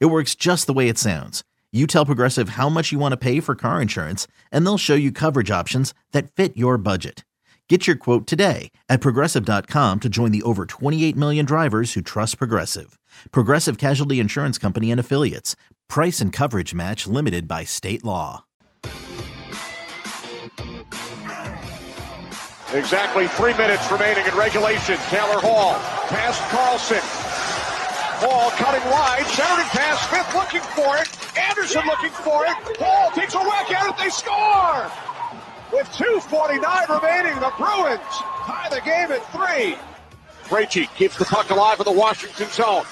It works just the way it sounds. You tell Progressive how much you want to pay for car insurance, and they'll show you coverage options that fit your budget. Get your quote today at progressive.com to join the over 28 million drivers who trust Progressive. Progressive Casualty Insurance Company and Affiliates. Price and coverage match limited by state law. Exactly three minutes remaining in regulation. Taylor Hall past Carlson. Hall cutting wide. centering pass. Smith looking for it. Anderson looking for it. Hall takes a whack at it. They score! With 2.49 remaining, the Bruins tie the game at three. Krejci keeps the puck alive in the Washington zone.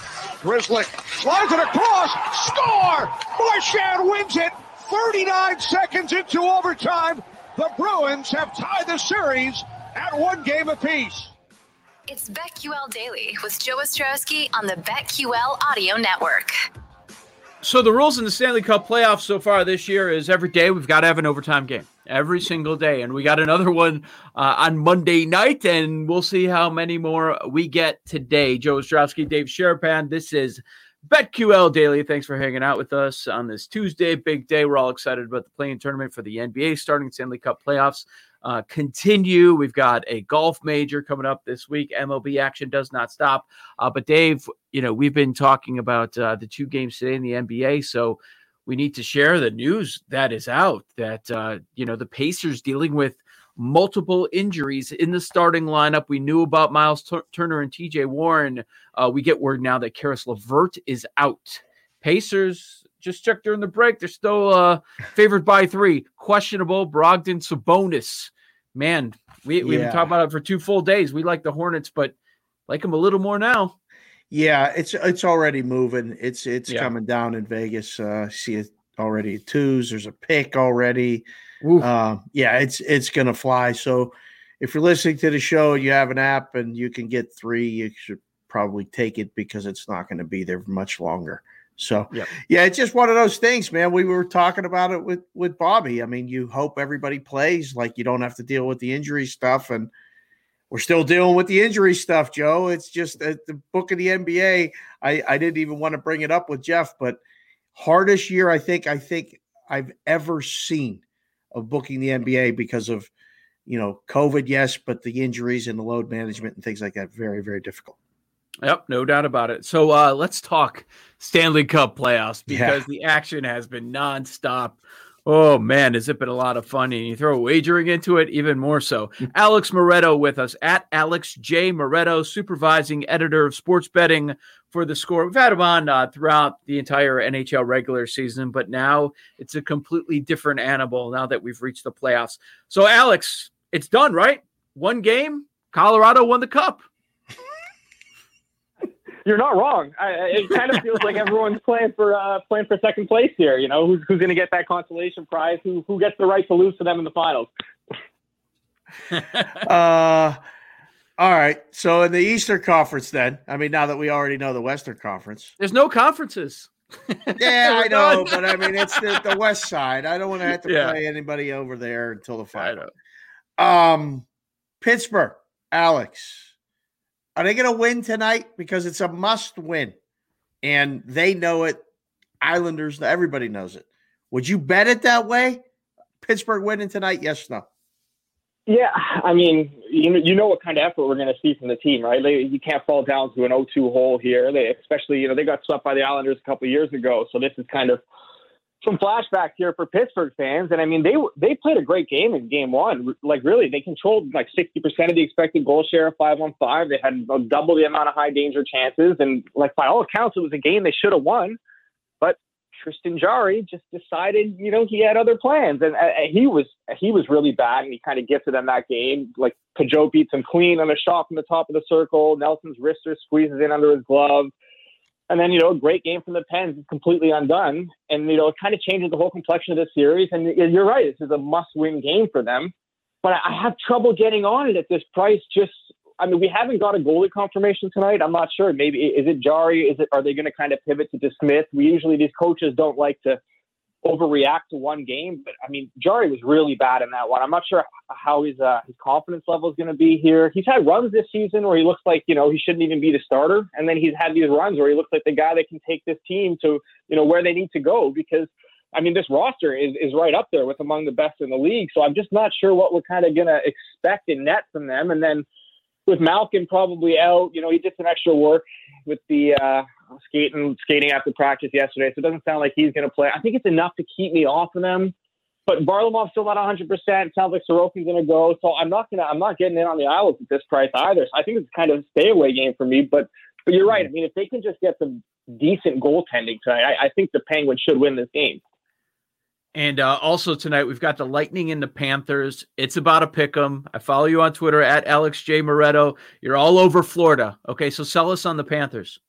Grizzly slides it across. Score! Marchand wins it. 39 seconds into overtime. The Bruins have tied the series at one game apiece. It's BetQL Daily with Joe Ostrowski on the BetQL Audio Network. So the rules in the Stanley Cup playoffs so far this year is every day we've got to have an overtime game every single day, and we got another one uh, on Monday night, and we'll see how many more we get today. Joe Ostrowski, Dave Sharapan. This is BetQL Daily. Thanks for hanging out with us on this Tuesday, big day. We're all excited about the play-in tournament for the NBA starting Stanley Cup playoffs uh, continue. We've got a golf major coming up this week. MLB action does not stop. Uh, but Dave, you know, we've been talking about uh, the two games today in the NBA, so we need to share the news that is out that uh, you know the Pacers dealing with multiple injuries in the starting lineup. We knew about Miles T- Turner and TJ Warren. Uh, we get word now that Caris LeVert is out. Pacers just checked during the break. They're still uh, favored by three. Questionable. Brogdon, Sabonis. Man, we, we've been talking about it for two full days. We like the Hornets, but like them a little more now. Yeah, it's it's already moving. It's it's Yeah. coming down in Vegas. Uh, see it already at twos. There's a pick already. Uh, yeah, it's it's gonna fly. So if you're listening to the show, you have an app and you can get three. You should probably take it because it's not going to be there much longer. So Yep. yeah, it's just one of those things, man. We were talking about it with with Bobby. I mean, you hope everybody plays, like you don't have to deal with the injury stuff, and we're still dealing with the injury stuff, Joe. It's just uh, the book of the NBA. I I didn't even want to bring it up with Jeff, but hardest year I think I think I've ever seen of booking the NBA because of you know COVID, yes, but the injuries and the load management and things like that very very difficult. Yep, no doubt about it. So uh, let's talk Stanley Cup playoffs Yeah. because the action has been nonstop. Oh man, has it been a lot of fun? And you throw wagering into it, even more so. Alex Moretto with us at Alex J. Moretto, supervising editor of sports betting for the score. We've had him on uh, throughout the entire NHL regular season, but now it's a completely different animal now that we've reached the playoffs. So, Alex, it's done, right? One game, Colorado won the cup. You're not wrong. I, I- it kind of feels like everyone's playing for uh, playing for second place here. You know, who's who's going to get that consolation prize? Who who gets the right to lose to them in the finals? Uh, all right. So in the Eastern Conference, then I mean, now that we already know the Western Conference, There's no conferences. yeah, I know, but I mean, it's the, the West Side. I don't want to have to Yeah. play anybody over there until the final. Um, Pittsburgh, Alex, are they going to win tonight? Because it's a must win, and they know it. Islanders, everybody knows it. Would you bet it that way? Pittsburgh winning tonight? Yes, no. Yeah, I mean, you know, you know what kind of effort we're going to see from the team, right? They, you can't fall down to an 0-2 hole here. They, especially, you know, they got swept by the Islanders a couple years ago, so this is kind of some flashback here for Pittsburgh fans. And I mean, they they played a great game in Game One. Like, really, they controlled like 60% of the expected goal share, of five on five. They had double the amount of high danger chances, and like by all accounts, it was a game they should have won. But Tristan Jarry just decided, you know, he had other plans, and uh, he was he was really bad, and he kind of gifted them that game. Like Pageau beats him clean on a shot from the top of the circle. Nelson's wrister squeezes in under his glove. And then, you know, a great game from the Pens is completely undone. And, you know, it kind of changes the whole complexion of this series. And you're right, this is a must win game for them. But I have trouble getting on it at this price. Just, I mean, we haven't got a goalie confirmation tonight. I'm not sure. Maybe, is it Jarry? Is it, are they going to kind of pivot to DeSmith? We usually, these coaches don't like to overreact to one game. But I mean, Jarry was really bad in that one. I'm not sure how his uh, his confidence level is going to be here. He's had runs this season where he looks like you know he shouldn't even be the starter, and then he's had these runs where he looks like the guy that can take this team to you know where they need to go because. I mean, this roster is, is right up there with among the best in the league. So I'm just not sure what we're kind of going to expect in net from them. And then with Malkin probably out, you know, he did some extra work with the uh, skating skating after practice yesterday, so it doesn't sound like he's going to play. I think it's enough to keep me off of them. But Varlamov's still not 100. percent Sounds like Sorokin's going to go, so I'm not gonna I'm not getting in on the Isles at this price either. So I think it's kind of a stay away game for me. But but you're right. I mean, if they can just get some decent goaltending tonight, I, I think the Penguins should win this game. And uh, also tonight we've got the Lightning and the Panthers. It's about a pick 'em. I follow you on Twitter at Alex J Moretto. You're all over Florida. Okay, so sell us on the Panthers.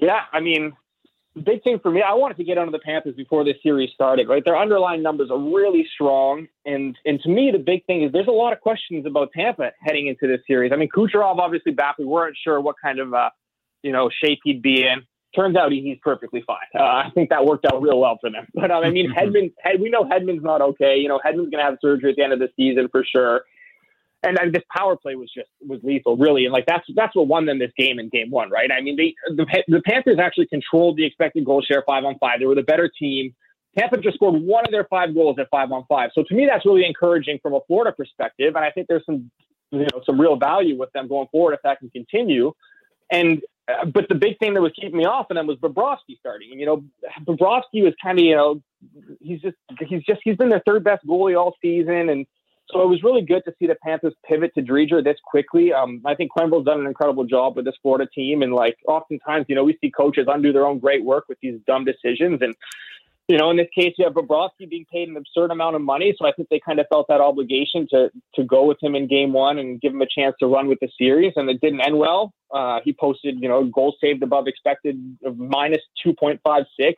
Yeah, I mean, big thing for me, I wanted to get under the Panthers before this series started, right? Their underlying numbers are really strong. And and to me, the big thing is there's a lot of questions about Tampa heading into this series. I mean, Kucherov obviously back. We weren't sure what kind of, uh, you know, shape he'd be in. Turns out he's perfectly fine. Uh, I think that worked out real well for them. But um, I mean, Hedman, we know Hedman's not okay. You know, Hedman's going to have surgery at the end of the season for sure and I mean, this power play was just was lethal, really, and like that's that's what won them this game in game one, right? I mean, they the, the Panthers actually controlled the expected goal share five on five. They were the better team. Tampa just scored one of their five goals at five on five. So to me, that's really encouraging from a Florida perspective, and I think there's some you know some real value with them going forward if that can continue. And uh, but the big thing that was keeping me off of them was Bobrovsky starting. And, you know, Bobrovsky was kind of you know he's just he's just he's been their third best goalie all season and so it was really good to see the Panthers pivot to Driedger this quickly. Um, I think Quenneville's done an incredible job with this Florida team. And like oftentimes, you know, we see coaches undo their own great work with these dumb decisions. And, you know, in this case, you have Bobrovsky being paid an absurd amount of money. So I think they kind of felt that obligation to to go with him in game one and give him a chance to run with the series. And it didn't end well. Uh, he posted, you know, goals saved above expected of minus 2.56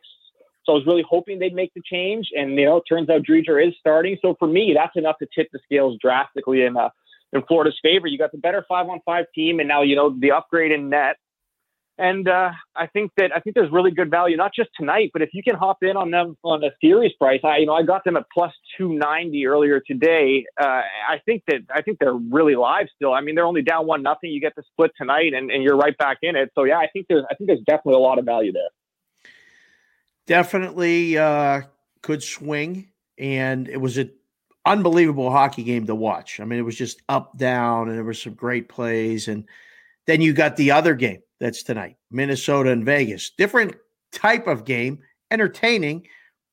so I was really hoping they'd make the change, and you know, it turns out Driedger is starting. So for me, that's enough to tip the scales drastically in uh, in Florida's favor. You got the better five on five team, and now you know the upgrade in net. And uh, I think that I think there's really good value, not just tonight, but if you can hop in on them on a series price, I you know I got them at plus two ninety earlier today. Uh, I think that I think they're really live still. I mean, they're only down one nothing. You get the split tonight, and, and you're right back in it. So yeah, I think there's I think there's definitely a lot of value there definitely uh, could swing, and it was an unbelievable hockey game to watch. I mean, it was just up down, and there were some great plays. And then you got the other game that's tonight, Minnesota and Vegas. Different type of game, entertaining,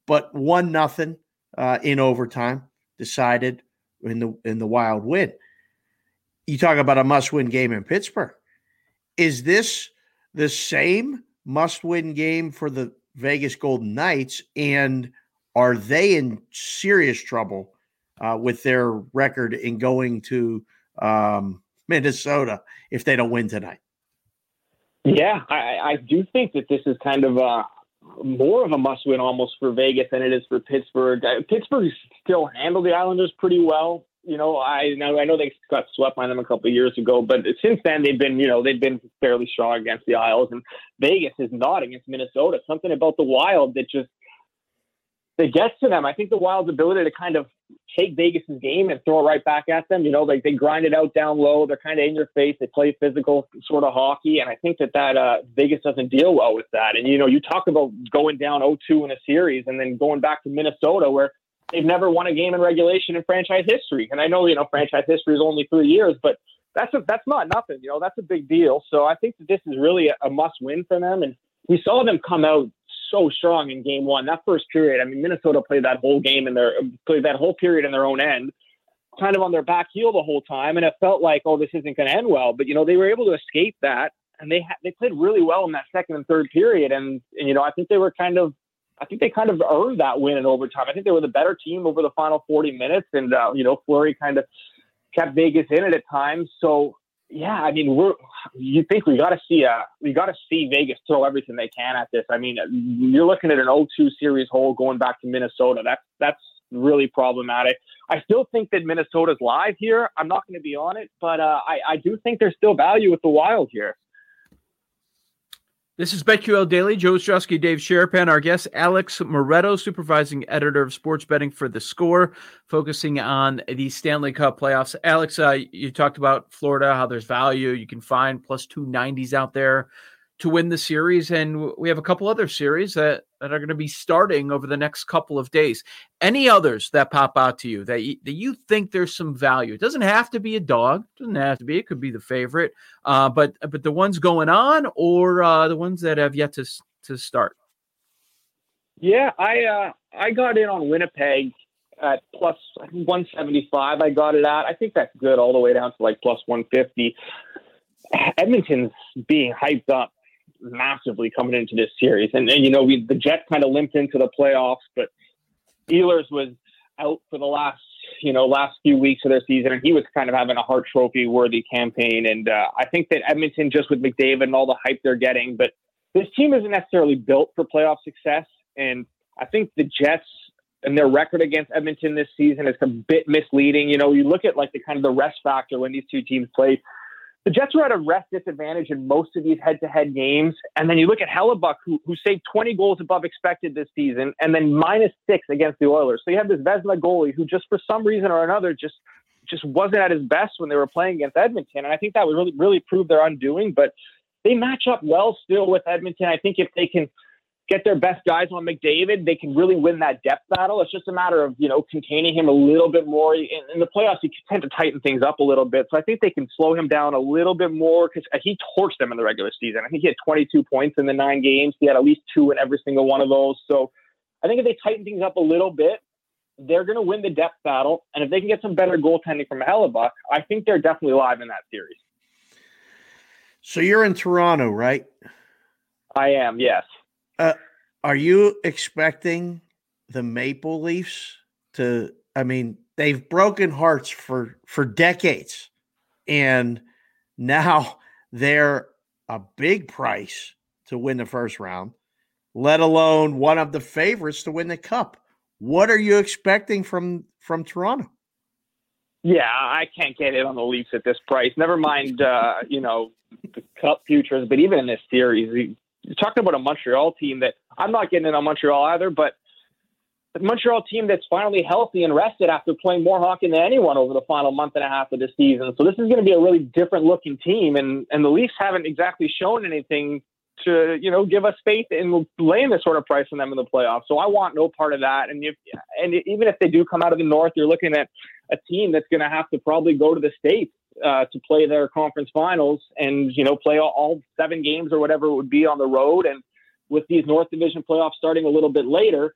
but one nothing uh, in overtime decided in the in the wild win. You talk about a must-win game in Pittsburgh. Is this the same must-win game for the Vegas Golden Knights, and are they in serious trouble uh, with their record in going to um, Minnesota if they don't win tonight? Yeah, I, I do think that this is kind of a more of a must-win almost for Vegas than it is for Pittsburgh. Uh, Pittsburgh still handled the Islanders pretty well you know, I know I know they got swept by them a couple of years ago, but since then they've been, you know, they've been fairly strong against the Isles, and Vegas is not against Minnesota. Something about the Wild that just that gets to them. I think the Wild's ability to kind of take Vegas's game and throw it right back at them. You know, like they grind it out down low. They're kind of in your face. They play physical sort of hockey, and I think that that uh, Vegas doesn't deal well with that. And you know, you talk about going down 0-2 in a series and then going back to Minnesota where they've never won a game in regulation in franchise history. And I know, you know, franchise history is only three years, but that's a, that's not nothing. You know, that's a big deal. So I think that this is really a, a must win for them. And we saw them come out so strong in game one. That first period, I mean, Minnesota played that whole game in their played that whole period in their own end, kind of on their back heel the whole time, and it felt like, oh, this isn't going to end well. But you know, they were able to escape that, and they ha- they played really well in that second and third period. And, and you know, I think they were kind of I think they kind of earned that win in overtime. I think they were the better team over the final 40 minutes, and uh, you know Fleury kind of kept Vegas in it at times. So yeah, I mean, we're you think we got to see a we got to see Vegas throw everything they can at this. I mean, you're looking at an 0-2 series hole going back to Minnesota. That's that's really problematic. I still think that Minnesota's live here. I'm not going to be on it, but uh, I I do think there's still value with the Wild here. This is BetQL Daily. Joe Ostrowski, Dave Sharapan, our guest, Alex Moretto, supervising editor of sports betting for The Score, focusing on the Stanley Cup playoffs. Alex, uh, you talked about Florida, how there's value. You can find plus 290s out there to win the series. And we have a couple other series that, that are going to be starting over the next couple of days. Any others that pop out to you that you, that you think there's some value? It doesn't have to be a dog. It doesn't have to be. It could be the favorite. Uh, but but the ones going on or uh, the ones that have yet to to start. Yeah, I uh, I got in on Winnipeg at plus 175. I got it at. I think that's good all the way down to like plus 150. Edmonton's being hyped up massively coming into this series. And, and you know, we the Jets kind of limped into the playoffs, but Ehlers was out for the last you know last few weeks of their season, and he was kind of having a Hart Trophy worthy campaign. And uh, I think that Edmonton, just with McDavid and all the hype they're getting, but this team isn't necessarily built for playoff success. And I think the Jets and their record against Edmonton this season is a bit misleading. You know, you look at like the kind of the rest factor when these two teams play the Jets were at a rest disadvantage in most of these head-to-head games, and then you look at Hellebuyck, who who saved 20 goals above expected this season, and then minus six against the Oilers. So you have this Vezina goalie who just for some reason or another just just wasn't at his best when they were playing against Edmonton, and I think that would really really prove their undoing. But they match up well still with Edmonton. I think if they can get their best guys on McDavid, they can really win that depth battle. It's just a matter of, you know, containing him a little bit more. In, in the playoffs, you tend to tighten things up a little bit. So I think they can slow him down a little bit more because uh, he torched them in the regular season. I think he had 22 points in the nine games. He had at least two in every single one of those. So I think if they tighten things up a little bit, they're going to win the depth battle. And if they can get some better goaltending from Hellebuyck, I think they're definitely live in that series. So you're in Toronto, right? I am, yes. Uh, are you expecting the Maple Leafs to? I mean, they've broken hearts for for decades, and now they're a big price to win the first round, let alone one of the favorites to win the cup. What are you expecting from from Toronto? Yeah, I can't get it on the Leafs at this price. Never mind, uh, you know, the Cup futures, but even in this series, you're talking about a Montreal team that I'm not getting in on Montreal either, but the Montreal team that's finally healthy and rested after playing more hockey than anyone over the final month and a half of the season. So this is going to be a really different looking team, and and the Leafs haven't exactly shown anything to you know give us faith in laying this sort of price on them in the playoffs. So I want no part of that. And if and even if they do come out of the North, you're looking at a team that's going to have to probably go to the states uh, to play their conference finals and you know play all, all seven games or whatever it would be on the road. And with these North Division playoffs starting a little bit later,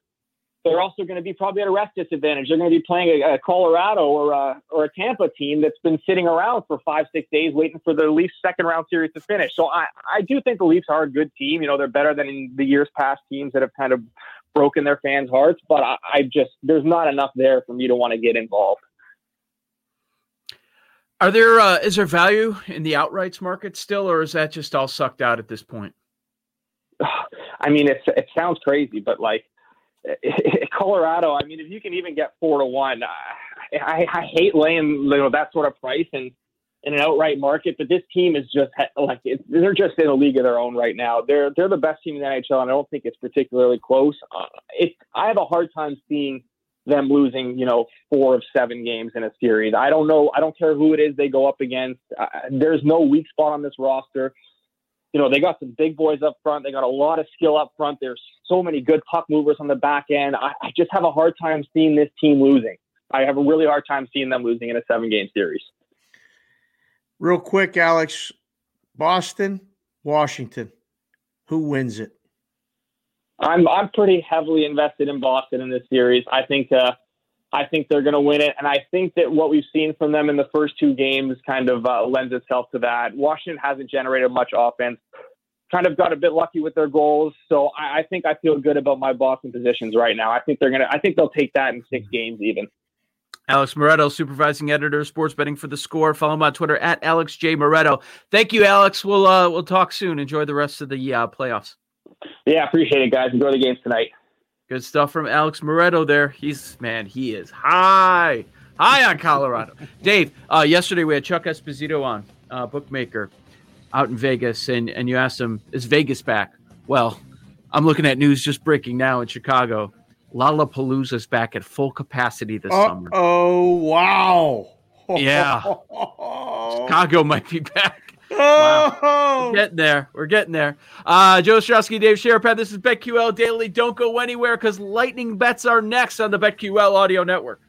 they're also going to be probably at a rest disadvantage. They're going to be playing a, a Colorado or a, or a Tampa team that's been sitting around for five, six days waiting for the Leafs second round series to finish. So I, I do think the Leafs are a good team. You know, they're better than in the years past teams that have kind of broken their fans' hearts, but I, I just, there's not enough there for me to want to get involved. Are there uh, is there value in the outrights market still, or is that just all sucked out at this point? I mean, it's it sounds crazy, but like Colorado, I mean, if you can even get four to one, I, I, hate laying you know that sort of price in in an outright market. But this team is just like it, they're just in a league of their own right now. They're they're the best team in the NHL, and I don't think it's particularly close. Uh, it I have a hard time seeing them losing, you know, four of seven games in a series. I don't know. I don't care who it is they go up against. Uh, there's no weak spot on this roster. You know, they got some big boys up front. They got a lot of skill up front. There's so many good puck movers on the back end. I, I just have a hard time seeing this team losing. I have a really hard time seeing them losing in a seven game series. Real quick, Alex Boston, Washington. Who wins it? I'm I'm pretty heavily invested in Boston in this series. I think uh, I think they're going to win it, and I think that what we've seen from them in the first two games kind of uh, lends itself to that. Washington hasn't generated much offense, kind of got a bit lucky with their goals, so I, I think I feel good about my Boston positions right now. I think they're gonna. I think they'll take that in six games even. Alex Moretto, supervising editor, of sports betting for the score. Follow him on Twitter at Alex J Moretto. Thank you, Alex. We'll uh, we'll talk soon. Enjoy the rest of the uh, playoffs. Yeah, appreciate it, guys. Enjoy the games tonight. Good stuff from Alex Moretto there. He's man, he is high, high on Colorado. Dave, uh, yesterday we had Chuck Esposito on, uh, bookmaker, out in Vegas, and and you asked him, "Is Vegas back?" Well, I'm looking at news just breaking now in Chicago. Lollapalooza's back at full capacity this oh, summer. Oh wow! Yeah. Chicago might be back. Oh, We're getting there. We're getting there. Uh, Joe Ostrowski, Dave Sharapan. This is BetQL Daily. Don't go anywhere because lightning bets are next on the BetQL Audio Network.